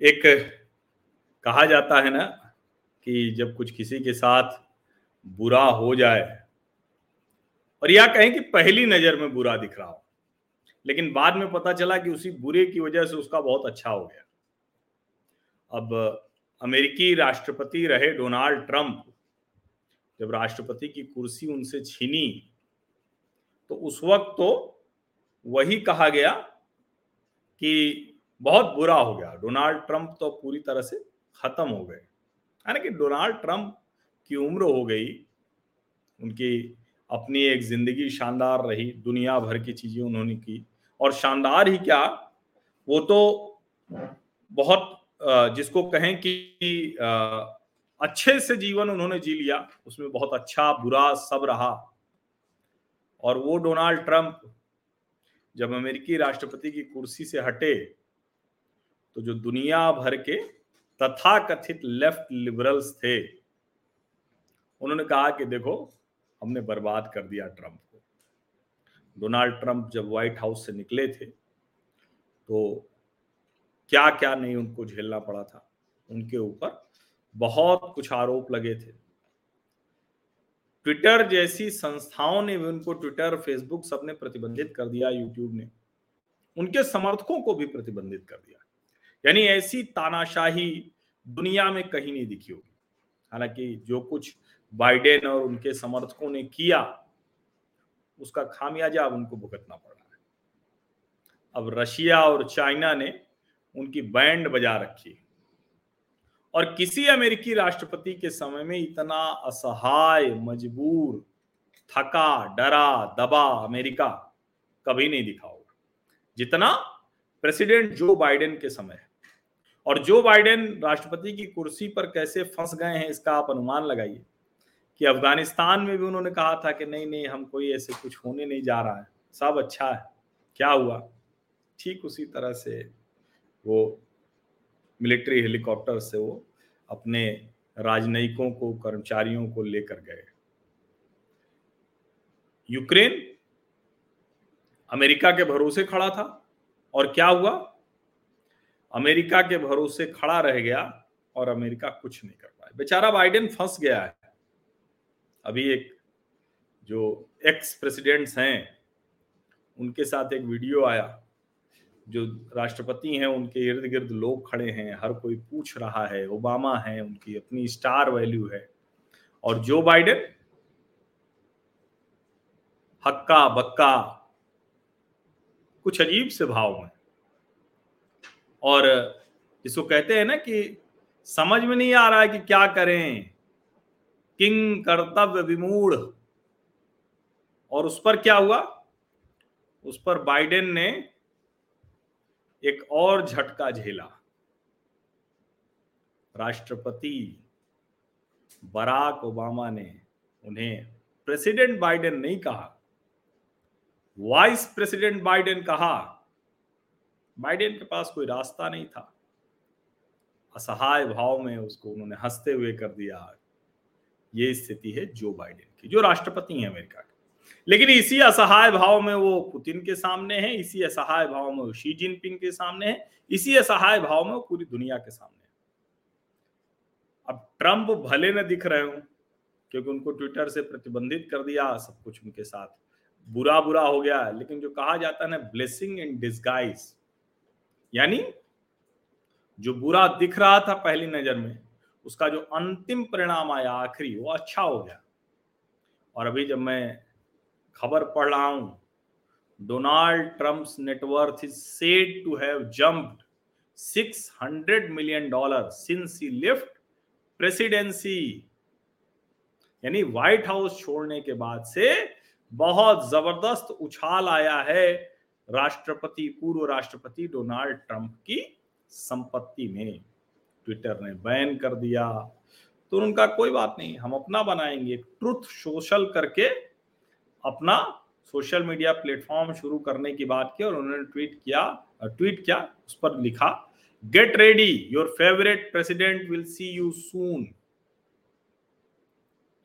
एक कहा जाता है ना कि जब कुछ किसी के साथ बुरा हो जाए, और या कहें कि पहली नज़र में बुरा दिख रहा हो, लेकिन बाद में पता चला कि उसी बुरे की वजह से उसका बहुत अच्छा हो गया। अब अमेरिकी राष्ट्रपति रहे डोनाल्ड ट्रंप, जब राष्ट्रपति की कुर्सी उनसे छीनी तो उस वक्त तो वही कहा गया कि बहुत बुरा हो गया। डोनाल्ड ट्रंप तो पूरी तरह से खत्म हो गए। यानी कि डोनाल्ड ट्रंप की उम्र हो गई, उनकी अपनी एक ज़िंदगी शानदार रही, दुनिया भर की चीज़ें उन्होंने की। और शानदार ही क्या? वो तो बहुत जिसको कहें कि अच्छे से जीवन उन्होंने जी लिया, उसमें बहुत अच्छा बुरा सब रहा। और वो डोनाल्ड ट्रंप जब अमेरिकी राष्ट्रपति की कुर्सी से हटे तो जो दुनिया भर के तथाकथित लेफ़्ट लिबरल्स थे, उन्होंने कहा कि देखो, हमने बर्बाद कर दिया ट्रंप को। डोनाल्ड ट्रंप जब व्हाइट हाउस से निकले थे तो क्या क्या नहीं उनको झेलना पड़ा था। उनके ऊपर बहुत कुछ आरोप लगे थे। ट्विटर जैसी संस्थाओं ने भी उनको, ट्विटर, फेसबुक सबने प्रतिबंधित कर दिया, यूट्यूब ने। उनके समर्थकों को भी प्रतिबंधित कर दिया। यानी ऐसी तानाशाही दुनिया में कहीं नहीं दिखी होगी। हालाँकि जो कुछ बाइडेन और उनके समर्थकों ने किया, उसका खामियाजा अब उनको भुगतना पड़ रहा है। अब रशिया और चाइना ने उनकी बैंड बजा रखी और किसी अमेरिकी राष्ट्रपति के समय में इतना असहाय, मजबूर, थका, डरा, दबा अमेरिका कभी नहीं दिखा होगा। जितना प्रेसिडेंट जो बाइडेन के समय है। और जो बाइडेन राष्ट्रपति की कुर्सी पर कैसे फंस गए हैं, इसका आप अनुमान लगाइए। कि अफ़गानिस्तान में भी उन्होंने कहा था कि नहीं नहीं, हम कोई ऐसे कुछ होने नहीं जा रहा है। सब अच्छा है। क्या हुआ? ठीक उसी तरह से वो मिलिट्री हेलीकॉप्टर से वो अपने राजनयिकों को, कर्मचारियों को लेकर गए। यूक्रेन अमेरिका के भरोसे खड़ा था। और क्या हुआ? अमेरिका के भरोसे खड़ा रह गया और अमेरिका कुछ नहीं कर पाया। बेचारा बाइडेन फंस गया है। अभी एक जो एक्स प्रेसिडेंट्स हैं, उनके साथ एक वीडियो आया। जो राष्ट्रपति हैं, उनके इर्द गिर्द लोग खड़े हैं, हर कोई पूछ रहा है, ओबामा है, उनकी अपनी स्टार वैल्यू है। और जो बाइडेन हक्का बक्का कुछ अजीब से भाव में और जिसको कहते हैं ना कि समझ में नहीं आ रहा है कि क्या करें। किंग कर्तव्य विमूढ़। और उस पर क्या हुआ? उस पर बाइडेन ने एक और झटका झेला। राष्ट्रपति बराक ओबामा ने उन्हें प्रेसिडेंट बाइडेन नहीं कहा। वाइस प्रेसिडेंट बाइडेन कहा बाइडेन के पास कोई रास्ता नहीं था। असहाय भाव में उसको उन्होंने हँसते हुए कर दिया। ये स्थिति है जो बाइडेन की, जो राष्ट्रपति हैं अमेरिका के। लेकिन इसी असहाय भाव में वो पुतिन के सामने है, इसी असहाय भाव में वो शी जिनपिंग के सामने है, इसी असहाय भाव में वो पूरी दुनिया के सामने है। अब ट्रंप भले न दिख रहे हो, क्योंकि उनको ट्विटर से प्रतिबंधित कर दिया सब कुछ उनके साथ। बुरा बुरा हो गया, लेकिन जो कहा जाता है ना ब्लेसिंग इन डिस्गाइज यानी जो बुरा दिख रहा था पहली नज़र में, उसका जो अंतिम परिणाम आया आखिरी, वो अच्छा हो गया। और अभी जब मैं खबर पढ़ रहा हूँ, Donald Trump's net worth is said to have jumped 600 million dollar since he left presidency. यानी व्हाइट हाउस छोड़ने के बाद से बहुत ज़बरदस्त उछाल आया है राष्ट्रपति, पूर्व राष्ट्रपति डोनाल्ड ट्रंप की संपत्ति में ट्विटर ने बैन कर दिया। तो उनका कोई बात नहीं, हम अपना बनाएँगे। ट्रुथ सोशल करके अपना सोशल मीडिया प्लेटफॉर्म शुरू करने की बात की और उन्होंने ट्वीट किया ट्वीट किया, उस पर लिखा get ready your favourite president will see you soon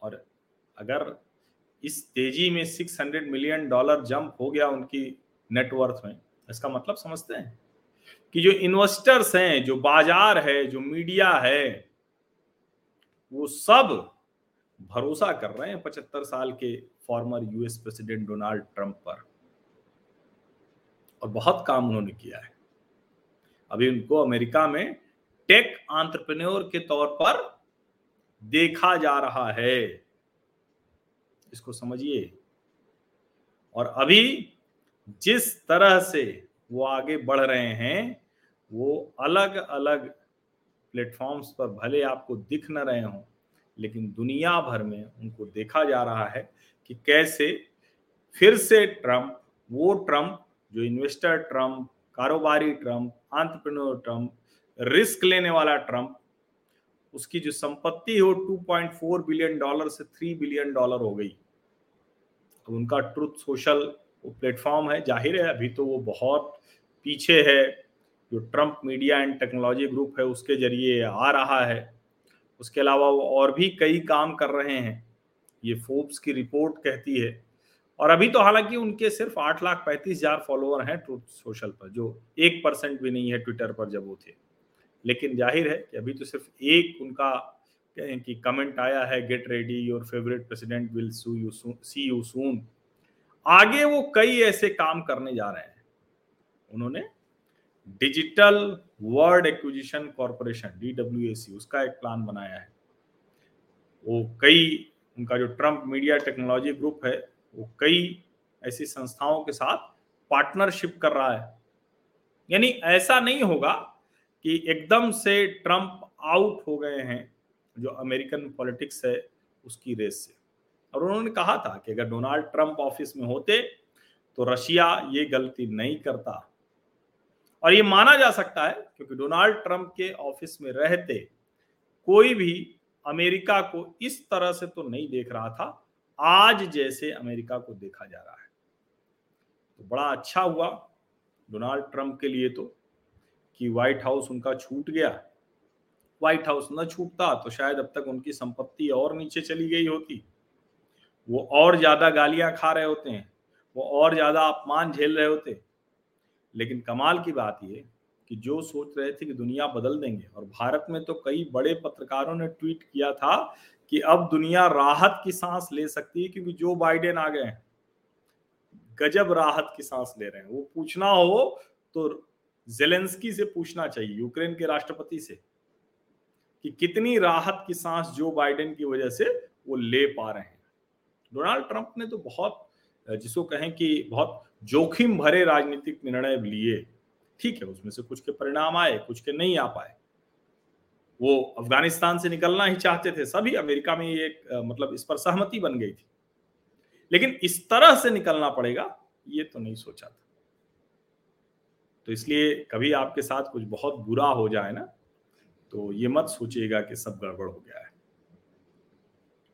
और अगर इस तेज़ी में 600 मिलियन डॉलर जंप हो गया उनकी नेटवर्थ में। इसका मतलब समझते हैं कि जो इन्वेस्टर्स हैं, जो बाज़ार है, जो मीडिया है, वो सब भरोसा कर रहे हैं पचहत्तर साल के former US president Donald Trump पर। और बहुत काम उन्होंने किया है। अभी उनको अमेरिका में टेक आंट्रप्रन्योर के तौर पर देखा जा रहा है। इसको समझिए। और अभी जिस तरह से वो आगे बढ़ रहे हैं, वो अलग अलग प्लेटफॉर्म्स पर भले आपको दिख न रहे हों, लेकिन दुनिया भर में उनको देखा जा रहा है कि कैसे फिर से ट्रंप, वो ट्रंप, जो इन्वेस्टर ट्रंप, कारोबारी ट्रंप आंट्रप्रनोर ट्रंप, रिस्क लेने वाला ट्रंप, उसकी जो संपत्ति हो 2.4 बिलियन डॉलर से 3 बिलियन डॉलर हो गई। तो उनका ट्रुथ सोशल प्लेटफॉर्म है, ज़ाहिर है, अभी तो वो बहुत पीछे है, जो Trump media and technology group है, उसके ज़रिए आ रहा है। उसके अलावा वो और भी कई काम कर रहे हैं, ये फोर्ब्स की रिपोर्ट कहती है। और अभी तो हालाँकि उनके सिर्फ़ आठ लाख पैंतीस हज़ार फॉलोअर हैं ट्रूथ सोशल पर, जो एक परसेंट भी नहीं है ट्विटर पर जब वो थे। लेकिन ज़ाहिर है कि अभी तो सिर्फ़ एक उनका कि कमेंट आया है get ready your favourite president will sue you see you soon आगे वो कई ऐसे काम करने जा रहे हैं। उन्होंने digital world acquisition corporation D W उसका एक प्लान बनाया है। वो कई, उनका जो ट्रंप मीडिया टेक्नोलॉजी ग्रुप है, वो कई ऐसी संस्थाओं के साथ पार्टनरशिप कर रहा है। यानी ऐसा नहीं होगा कि एकदम से ट्रंप आउट हो गए हैं, जो अमेरिकन पॉलिटिक्स है, उसकी रेस से। और उन्होंने कहा था कि अगर डोनाल्ड ट्रंप ऑफ़िस में होते तो रशिया ये गलती नहीं करता। और ये माना जा सकता है, क्योंकि डोनाल्ड ट्रंप के ऑफ़िस में रहते, कोई भी अमेरिका को इस तरह से तो नहीं देख रहा था, आज जैसे अमेरिका को देखा जा रहा है। तो बड़ा अच्छा हुआ डोनाल्ड ट्रंप के लिए तो कि व्हाइट हाउस उनका छूट गया। व्हाइट हाउस न छूटता तो शायद अब तक उनकी संपत्ति और नीचे चली गई होती। वो और ज़्यादा गालियाँ खा रहे होते हैं, वो और ज़्यादा अपमान झेल रहे होते लेकिन कमाल की बात ये कि जो सोच रहे थे कि दुनिया बदल देंगे, और भारत में तो कई बड़े पत्रकारों ने ट्वीट किया था कि अब दुनिया राहत की सांस ले सकती है क्योंकि जो बाइडेन आ गए हैं, गजब राहत की सांस ले रहे हैं। वो पूछना हो तो जेलेंस्की से पूछना चाहिए, यूक्रेन के राष्ट्रपति से, कि कितनी राहत की सांस जो बाइडेन की वजह से वो ले पा रहे हैं। डोनाल्ड ट्रंप ने तो बहुत जिसको कहें कि बहुत जोखिम भरे राजनीतिक निर्णय लिए। ठीक है, उसमें से कुछ के परिणाम आए, कुछ के नहीं आ पाए। वो अफ़गानिस्तान से निकलना ही चाहते थे, सभी अमेरिका में ये मतलब इस पर सहमति बन गई थी। लेकिन इस तरह से निकलना पड़ेगा, ये तो नहीं सोचा था। तो इसलिए कभी आपके साथ कुछ बहुत बुरा हो जाए ना तो ये मत सोचिएगा कि सब गड़बड़ हो गया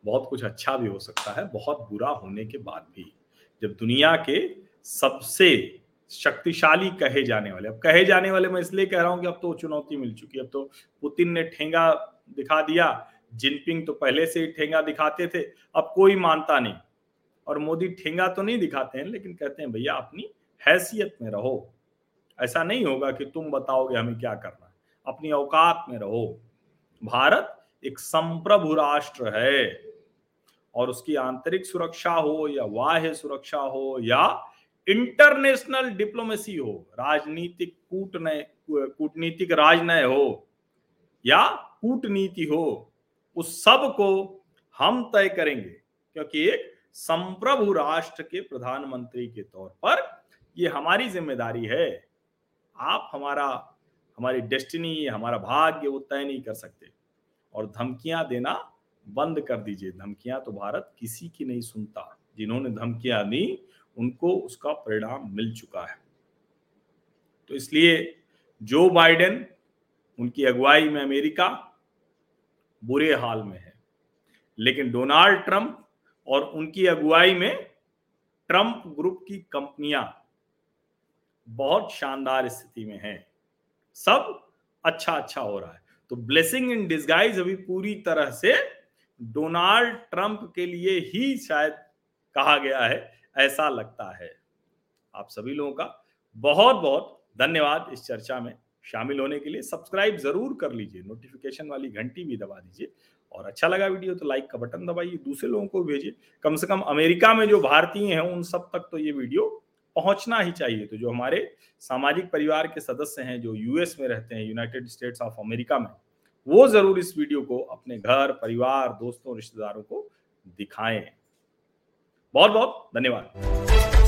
बहुत कुछ अच्छा भी हो सकता है, बहुत बुरा होने के बाद भी। जब दुनिया के सबसे शक्तिशाली कहे जाने वाले, अब कहे जाने वाले मैं इसलिए कह रहा हूँ कि अब तो चुनौती मिल चुकी है। अब तो पुतिन ने ठेंगा दिखा दिया, जिनपिंग तो पहले से ही ठेंगा दिखाते थे, अब कोई मानता नहीं। और मोदी ठेंगा तो नहीं दिखाते हैं, लेकिन कहते हैं, भैया, अपनी हैसियत में रहो। ऐसा नहीं होगा कि तुम बताओगे हमें क्या करना है। अपनी औकात में रहो। भारत एक संप्रभु राष्ट्र है। और उसकी आंतरिक सुरक्षा हो या बाह्य सुरक्षा हो या इंटरनेशनल डिप्लोमेसी हो, राजनीतिक कूटनय कूटनीतिक राजनय हो या कूटनीति हो, उस सबको हम तय करेंगे। क्योंकि एक संप्रभु राष्ट्र के प्रधानमंत्री के तौर पर यह हमारी ज़िम्मेदारी है। आप हमारा, हमारी डेस्टिनी, हमारा भाग्य वो तय नहीं कर सकते। और धमकियाँ देना बंद कर दीजिए। धमकियाँ तो भारत किसी की नहीं सुनता। जिन्होंने धमकियाँ दी, उनको उसका परिणाम मिल चुका है। तो इसलिए जो बाइडेन, उनकी अगुवाई में अमेरिका बुरे हाल में है। लेकिन डोनाल्ड ट्रंप और उनकी अगुवाई में ट्रंप ग्रुप की कंपनियाँ बहुत शानदार स्थिति में हैं। सब अच्छा अच्छा हो रहा है। तो ब्लेसिंग इन डिस्गाइज अभी पूरी तरह से डोनाल्ड ट्रंप के लिए ही शायद कहा गया है, ऐसा लगता है। आप सभी लोगों का बहुत बहुत धन्यवाद इस चर्चा में शामिल होने के लिए। सब्सक्राइब ज़रूर कर लीजिए नोटिफिकेशन वाली घंटी भी दबा दीजिए। और अच्छा लगा वीडियो तो लाइक का बटन दबाइए, दूसरे लोगों को भेजिए। कम से कम अमेरिका में जो भारतीय हैं, उन सब तक तो ये वीडियो पहुँचना ही चाहिए। तो जो हमारे सामाजिक परिवार के सदस्य हैं, जो यूएस में रहते हैं यूनाइटेड स्टेट्स ऑफ़ अमेरिका में, वो ज़रूर इस वीडियो को अपने घर, परिवार, दोस्तों, रिश्तेदारों को दिखाएँ। बहुत बहुत धन्यवाद।